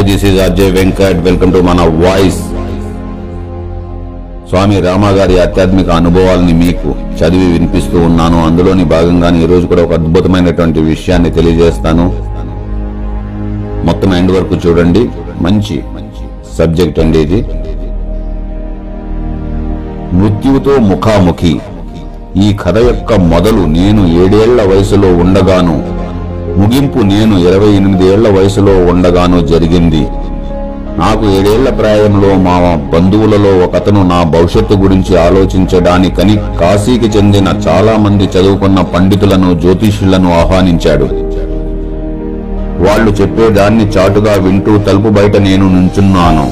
Hi this is Ajay Venkat welcome to మన voice Swami రామాగారి ఆధ్యాత్మిక అనుభవాలని మీకు చదివి వినిపిస్తూ ఉన్నాను. అందులోని భాగంగానే ఈ రోజు కూడా ఒక అద్భుతమైనటువంటి విషయాన్ని తెలియజేస్తాను. మొత్తం ఎండ్ వరకు చూడండి. మంచి సబ్జెక్ట్ అండి ఇది. మృత్యువుతో ముఖాముఖి. ఈ కథ యొక్క మొదలు నేను ఏడేళ్ళ వయసులో ఉండగాను ముగింపు నేను ఇరవై ఎనిమిదేళ్ళ వయసులో ఉండగాను జరిగింది. నాకు ఏడేళ్ళ ప్రాయంలో మా బంధువులలో ఒకతను నా భవిష్యత్తు గురించి ఆలోచించడానికని కాశీకి చెందిన చాలా మంది చదువుకున్న పండితులను జ్యోతిష్యులను ఆహ్వానించాడు. వాళ్ళు చెప్పేదాన్ని చాటుగా వింటూ తలుపు బయట నేను నుంచున్నాను.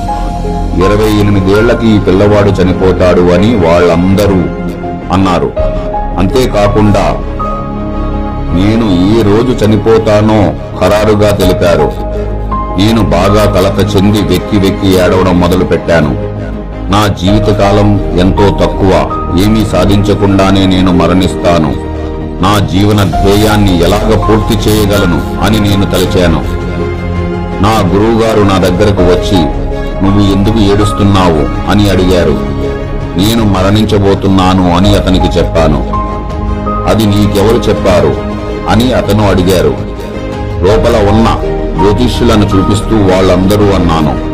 ఇరవై ఎనిమిదేళ్ళకి ఈ పిల్లవాడు చనిపోతాడు అని వాళ్ళందరూ అన్నారు. అంతేకాకుండా నేను ఏ రోజు చనిపోతానో ఖరారుగా తెలిపారు. నేను బాగా కలత చెంది వెక్కి వెక్కి ఏడవడం మొదలు పెట్టాను నా జీవితకాలం ఎంతో తక్కువ ఏమీ సాధించకుండానే నేను మరణిస్తాను. నా జీవన ధ్యేయాన్ని ఎలాగ పూర్తి చేయగలను అని నేను తలిచాను. నా గురువుగారు నా దగ్గరకు వచ్చి నువ్వు ఎందుకు ఏడుస్తున్నావు? అని అడిగారు. నేను మరణించబోతున్నాను అని అతనికి చెప్పాను. అది నీకెవరు చెప్పారు? అని అతను అడిగారు. లోపల ఉన్న జ్యోతిష్యులను చూపిస్తూ వాళ్ళందరూ అన్నాను.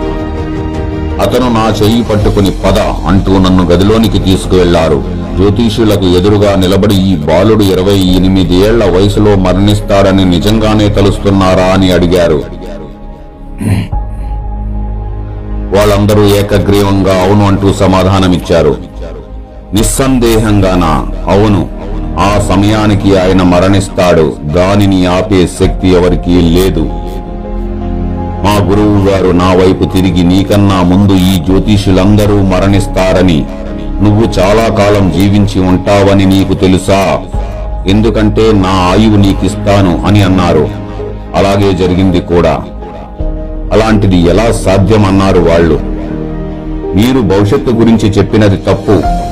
అతను నా చెయ్యి పట్టుకుని పద అంటూ నన్ను గదిలోనికి తీసుకువెళ్ళారు జ్యోతిష్యులకు ఎదురుగా నిలబడి ఈ బాలుడు ఇరవై ఎనిమిది ఏళ్ళ వయసులో మరణిస్తాడని నిజంగానే తలుస్తున్నారా అని అడిగారు. వాళ్ళందరూ ఏకగ్రీవంగా అవును అంటూ సమాధానమిచ్చారు. నిస్సందేహంగానా? అవును. ఆ సమయానికి ఆయన మరణిస్తాడు. దానిని ఆపే శక్తి ఎవరికీ లేదు. మా గురువు గారు నా వైపు తిరిగి నీకన్నా ముందు ఈ జ్యోతిషులందరూ మరణిస్తారని నువ్వు చాలా కాలం జీవించి ఉంటావని నీకు తెలుసా? ఎందుకంటే నా ఆయువు నీకిస్తాను అని అన్నారు. అలాగే జరిగింది కూడా. అలాంటిది ఎలా సాధ్యమన్నారు వాళ్ళు? మీరు భవిష్యత్తు గురించి చెప్పినది తప్పు.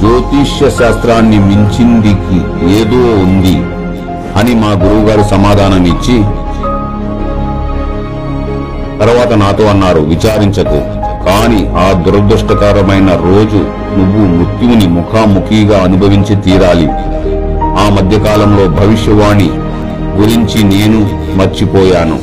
జ్యోతిష్య శాస్త్రాన్ని మించిందికి ఏదో ఉంది అని మా గురువుగారు సమాధానం ఇచ్చి తర్వాత నాతో అన్నారు విచారించకు. కాని ఆ దురదృష్టకరమైన రోజు నువ్వు మృత్యువుని ముఖాముఖిగా అనుభవించి తీరాలి. ఆ మధ్యకాలంలో భవిష్యవాణి గురించి నేను మర్చిపోయాను.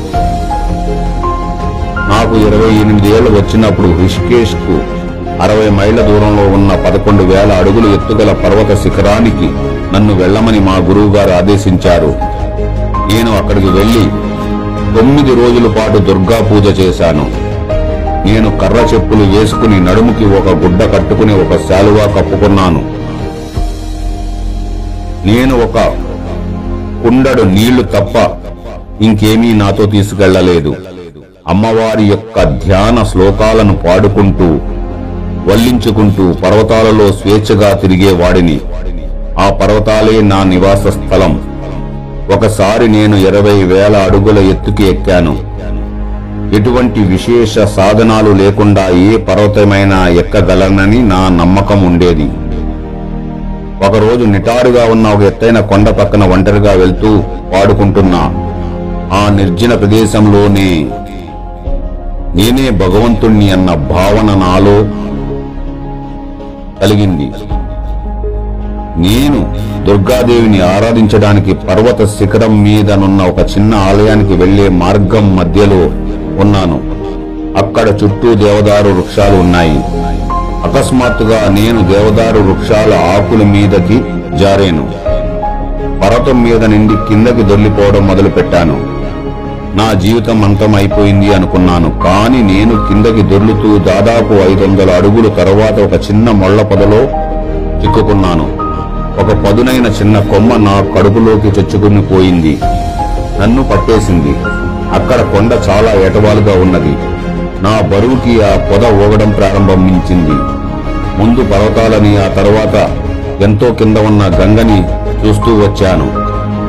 నాకు ఇరవై ఎనిమిది ఏళ్ళు వచ్చినప్పుడు రిషికేష్కు అరవై మైళ్ళ దూరంలో ఉన్న పదకొండు వేల అడుగులు ఎత్తుగల పర్వత శిఖరానికి నన్ను వెళ్ళమని మా గురువు గారు ఆదేశించారు. నేను అక్కడికి వెళ్ళి తొమ్మిది రోజుల పాటు దుర్గా పూజ చేశాను. నేను కర్ర చెప్పులు వేసుకుని నడుముకి ఒక గుడ్డ కట్టుకుని ఒక శాలువా కప్పుకున్నాను. నేను ఒక కుండడు నీళ్ళు తప్ప ఇంకేమీ నాతో తీసుకెళ్ళలేదు. అమ్మవారి యొక్క ధ్యాన శ్లోకాలను పాడుకుంటూ వల్లించుకుంటూ పర్వతాలలో స్వేచ్ఛగా తిరిగేవాడిని ఆ పర్వతాలే నా నివాస స్థలం. ఒకసారి నేను ఇరవై వేల అడుగుల ఎత్తుకి ఎక్కాను. ఎటువంటి విశేష సాధనాలు లేకుండా ఏ పర్వతమైనా ఎక్కగలనని నా నమ్మకం ఉండేది. ఒకరోజు నిటారుగా ఉన్న ఒక ఎత్తైన కొండ పక్కన ఒంటరిగా వెళ్తూ పాడుకుంటున్నా. ఆ నిర్జన ప్రదేశంలోనే నేనే భగవంతుణ్ణి అన్న భావన నాలో కలిగింది. నేను దుర్గాదేవిని ఆరాధించడానికి పర్వత శిఖరం మీదనున్న ఒక చిన్న ఆలయానికి వెళ్ళే మార్గం మధ్యలో ఉన్నాను. అక్కడ చుట్టూ దేవదారు వృక్షాలు ఉన్నాయి. అకస్మాత్తుగా నేను దేవదారు వృక్షాల ఆకుల మీదకి జారేను. పర్వతం మీద నుండి కిందకి దొల్లిపోవడం మొదలుపెట్టాను. నా జీవితం అంతం అయిపోయింది అనుకున్నాను. కాని నేను కిందకి దొర్లుతూ దాదాపు ఐదు వందల అడుగులు తర్వాత ఒక చిన్న మొళ్ళ పొదలో చిక్కుకున్నాను. ఒక పదునైన చిన్న కొమ్మ నా కడుపులోకి చొచ్చుకుని పోయింది. నన్ను పట్టేసింది. అక్కడ కొండ చాలా ఏటవాలుగా ఉన్నది. నా బరువుకి ఆ పొద ఊగడం ప్రారంభించింది. ముందు పర్వతాలని ఆ తర్వాత ఎంతో కింద ఉన్న గంగని చూస్తూ వచ్చాను.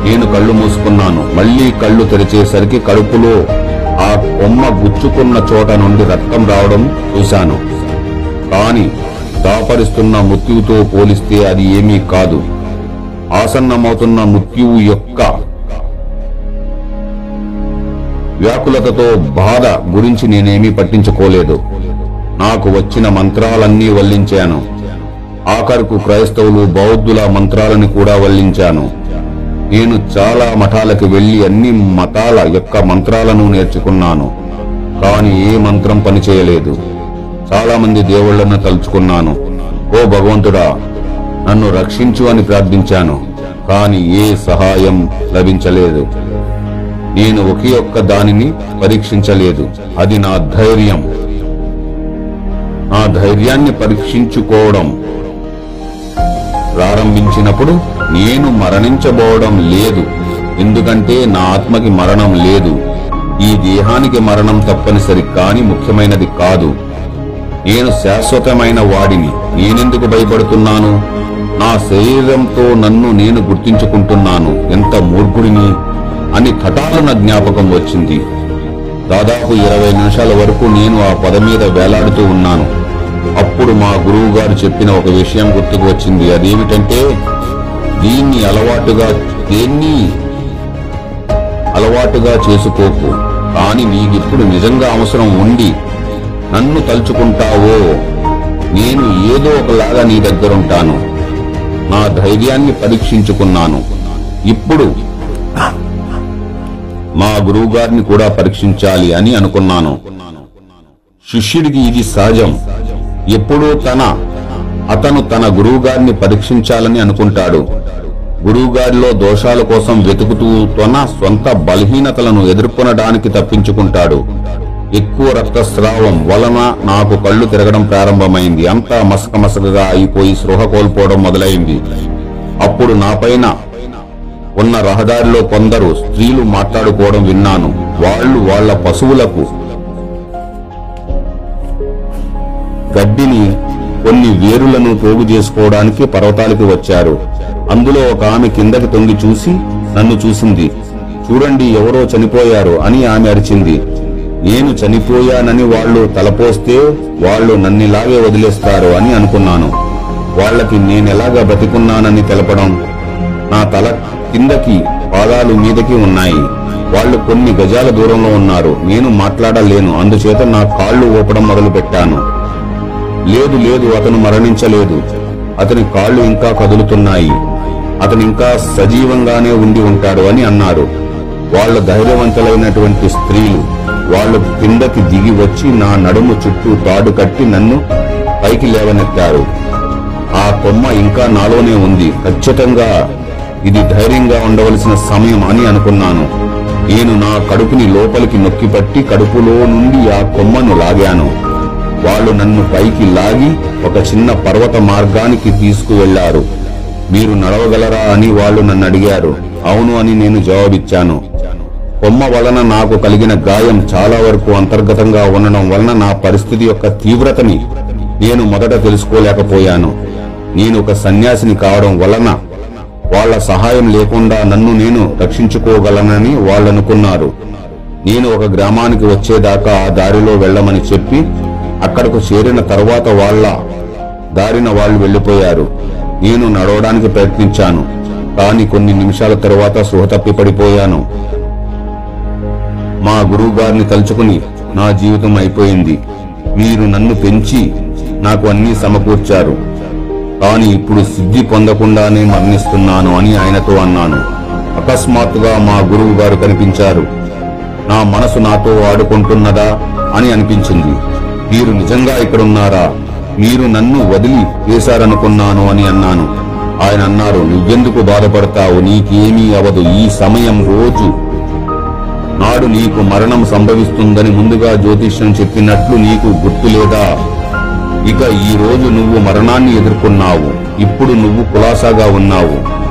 నేను కళ్ళు మూసుకున్నాను. మళ్ళీ కళ్ళు తెరిచేసరికి కడుపులో ఆ కొమ్మ గుచ్చుకున్న చోట నుండి రక్తం రావడం చూశాను. కాని దాపరిస్తున్న మృత్యువుతో పోలిస్తే అది ఏమీ కాదు. ఆసన్నమవుతున్న మృత్యువు యొక్క వ్యాకులతతో బాధ గురించి నేనేమీ పట్టించుకోలేదు. నాకు వచ్చిన మంత్రాలన్నీ వల్లించాను. ఆఖరుకు క్రైస్తవులు బౌద్ధుల మంత్రాలను కూడా వల్లించాను. నేను చాలా మఠాలకు వెళ్ళి అన్ని మతాల యొక్క మంత్రాలను నేర్చుకున్నాను. కాని ఏ మంత్రం పనిచేయలేదు. చాలా మంది దేవుళ్ళను తలుచుకున్నాను. ఓ భగవంతుడా నన్ను రక్షించు అని ప్రార్థించాను కాని ఏ సహాయం లభించలేదు. నేను ఒకే ఒక్క దానిని పరీక్షించలేదు. అది నా ధైర్యం. నా ధైర్యాన్ని పరీక్షించుకోవడం. ప్రారంభించినప్పుడు నేను మరణించబోవడం లేదు. ఎందుకంటే నా ఆత్మకి మరణం లేదు. ఈ దేహానికి మరణం తప్పనిసరి కాని ముఖ్యమైనది కాదు. నేను శాశ్వతమైన వాడిని. నేనెందుకు భయపడుతున్నాను? నా శరీరంతో నన్ను నేను గుర్తించుకుంటున్నాను. ఎంత మూర్ఖుడిని అని కటాలన జ్ఞాపకం వచ్చింది. దాదాపు ఇరవై నిమిషాల వరకు నేను ఆ పద మీద వేలాడుతూ ఉన్నాను. అప్పుడు మా గురువు గారు చెప్పిన ఒక విషయం గుర్తుకు వచ్చింది అదేమిటంటే దీన్ని అలవాటుగా దేన్ని అలవాటుగా చేసుకోకు. కాని నీకిప్పుడు నిజంగా అవసరం ఉండి నన్ను తలుచుకుంటావో నేను ఏదో ఒకలాగా నీ దగ్గరుంటాను. నా ధైర్యాన్ని పరీక్షించుకున్నాను. ఇప్పుడు మా గురువు గారిని కూడా పరీక్షించాలి అని అనుకున్నాను. శిష్యుడికి ఇది సహజం. ఎప్పుడూ తన అతను తన గురువుగారిని పరీక్షించాలని అనుకుంటాడు. గురువుగారిలో దోషాల కోసం వెతుకుతూ తన సొంత బలహీనతలను ఎదుర్కొనడానికి తప్పించుకుంటాడు. ఎక్కువ రక్తస్రావం వలన నాకు కళ్ళు తిరగడం ప్రారంభమైంది. అంతా మసకమసకగా అయిపోయి స్పృహ కోల్పోవడం మొదలైంది. అప్పుడు నాపైన ఉన్న రహదారిలో కొందరు స్త్రీలు మాట్లాడుకోవడం విన్నాను. వాళ్ళు వాళ్ళ పశువులకు గడ్డిని కొన్ని వేరులను పోగు చేసుకోవడానికి పర్వతాలకు వచ్చారు. అందులో ఒక ఆమె కిందకి తొంగి చూసి నన్ను చూసింది. చూడండి ఎవరో చనిపోయారు అని ఆమె అరిచింది. నేను చనిపోయానని వాళ్ళు తలపోస్తే వాళ్ళు నన్నిలాగే వదిలేస్తారు అని అనుకున్నాను. వాళ్ళకి నేనెలాగా బ్రతికున్నానని తెలపడం నా తల కిందకి పాదాలు మీదకి ఉన్నాయి. వాళ్ళు కొన్ని గజాల దూరంలో ఉన్నారు. నేను మాట్లాడలేను. అందుచేత నా కాళ్ళు ఊపడం మొదలు పెట్టాను లేదు లేదు అతను మరణించలేదు. అతని కాళ్ళు ఇంకా కదులుతున్నాయి. అతను ఇంకా సజీవంగానే ఉండి ఉంటాడు అని అన్నారు. వాళ్ళ ధైర్యవంతులైనటువంటి స్త్రీలు వాళ్ళు కిందకి దిగి వచ్చి నా నడుము చుట్టూ తాడు కట్టి నన్ను పైకి లేవనెత్తారు. ఆ కొమ్మ ఇంకా నాలోనే ఉంది. ఖచ్చితంగా ఇది ధైర్యంగా ఉండవలసిన సమయం అని అనుకున్నాను. నేను నా కడుపుని లోపలికి నొక్కిపట్టి కడుపులో నుండి ఆ కొమ్మను లాగాను. వాళ్ళు నన్ను పైకి లాగి ఒక చిన్న పర్వత మార్గానికి తీసుకువెళ్ళారు మీరు నడవగలరా అని వాళ్ళు నన్ను అడిగారు. అవును అని నేను జవాబిచ్చాను. కొమ్మ వలన నాకు కలిగిన గాయం చాలా వరకు అంతర్గతంగా ఉండడం వలన నా పరిస్థితి యొక్క తీవ్రతని నేను మొదట తెలుసుకోలేకపోయాను. నేను ఒక సన్యాసిని కావడం వలన వాళ్ళ సహాయం లేకుండా నన్ను నేను రక్షించుకోగలనని వాళ్ళనుకున్నారు. నేను ఒక గ్రామానికి వచ్చేదాకా ఆ దారిలో వెళ్ళమని చెప్పి అక్కడకు చేరిన తర్వాత వాళ్ళ దారిన వాళ్ళు వెళ్ళిపోయారు నేను నడవడానికి ప్రయత్నించాను కానీ కొన్ని నిమిషాల తరువాత సుహ తప్పి పడిపోయాను మా గురువు గారిని తలుచుకుని నా జీవితం అయిపోయింది. మీరు నన్ను పెంచి నాకు అన్నీ సమకూర్చారు కానీ ఇప్పుడు సిద్ధి పొందకుండానే మరణిస్తున్నాను అని ఆయనతో అన్నాను. అకస్మాత్తుగా మా గురువు గారు కనిపించారు. నా మనసు నాతో ఆడుకుంటున్నదా అని అనిపించింది. మీరు నిజంగా ఇక్కడున్నారా? మీరు నన్ను వదిలి వేశారనుకున్నాను అని అన్నాను. ఆయన అన్నారు నువ్వెందుకు బాధపడతావు? నీకేమీ అవదు. ఈ సమయం రోజు. నాడు నీకు మరణం సంభవిస్తుందని ముందుగా జ్యోతిష్యం చెప్పినట్లు నీకు గుర్తు లేదా? ఇక ఈ రోజు నువ్వు మరణాన్ని ఎదుర్కొన్నావు. ఇప్పుడు నువ్వు కులాసాగా ఉన్నావు.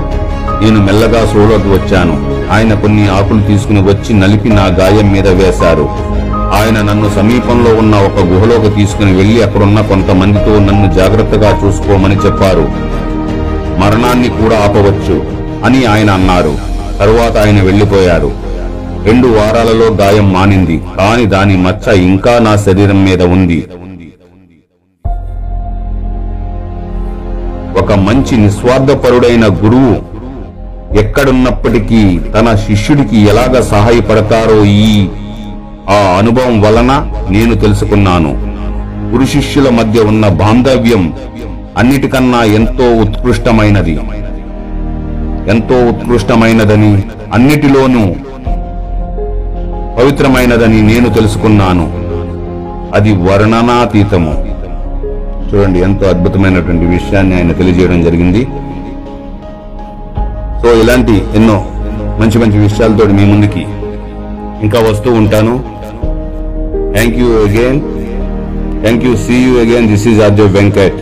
నేను మెల్లగా సోలోకి వచ్చాను. ఆయన కొన్ని ఆకులు తీసుకుని వచ్చి నలిపి నా గాయం మీద వేశారు. ఆయన నన్ను సమీపంలో ఉన్న ఒక గుహలోకి తీసుకుని వెళ్ళి అక్కడున్న కొంతమందితో నన్ను జాగ్రత్తగా చూసుకోమని చెప్పారు. మరణాన్ని కూడా ఆపవచ్చు అని ఆయన అన్నారు. తరువాత ఆయన వెళ్ళిపోయారు రెండు వారాలలో గాయం మానింది కాని దాని మచ్చ ఇంకా నా శరీరం మీద ఉంది. ఒక మంచి నిస్వార్థపరుడైన గురువు ఎక్కడున్నప్పటికీ తన శిష్యుడికి ఎలాగ సహాయపడతారో ఈ ఆ అనుభవం వలన నేను తెలుసుకున్నాను. గురుశిష్యుల మధ్య ఉన్న బాంధవ్యం అన్నిటికన్నా ఎంతో ఉత్కృష్టమైనది. ఎంతో ఉత్కృష్టమైనదని అన్నిటిలోనూ పవిత్రమైనదని నేను తెలుసుకున్నాను. అది వర్ణనాతీతము. చూడండి ఎంతో అద్భుతమైనటువంటి విషయాన్ని ఆయన తెలియజేయడం జరిగింది. సో ఇలాంటి ఎన్నో మంచి మంచి విషయాలతో మీ ముందుకి ఇంకా వస్తూ ఉంటాను thank you again thank you see you again this is ఆర్జో Venkat